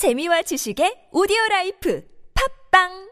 재미와 지식의 오디오 라이프 팝빵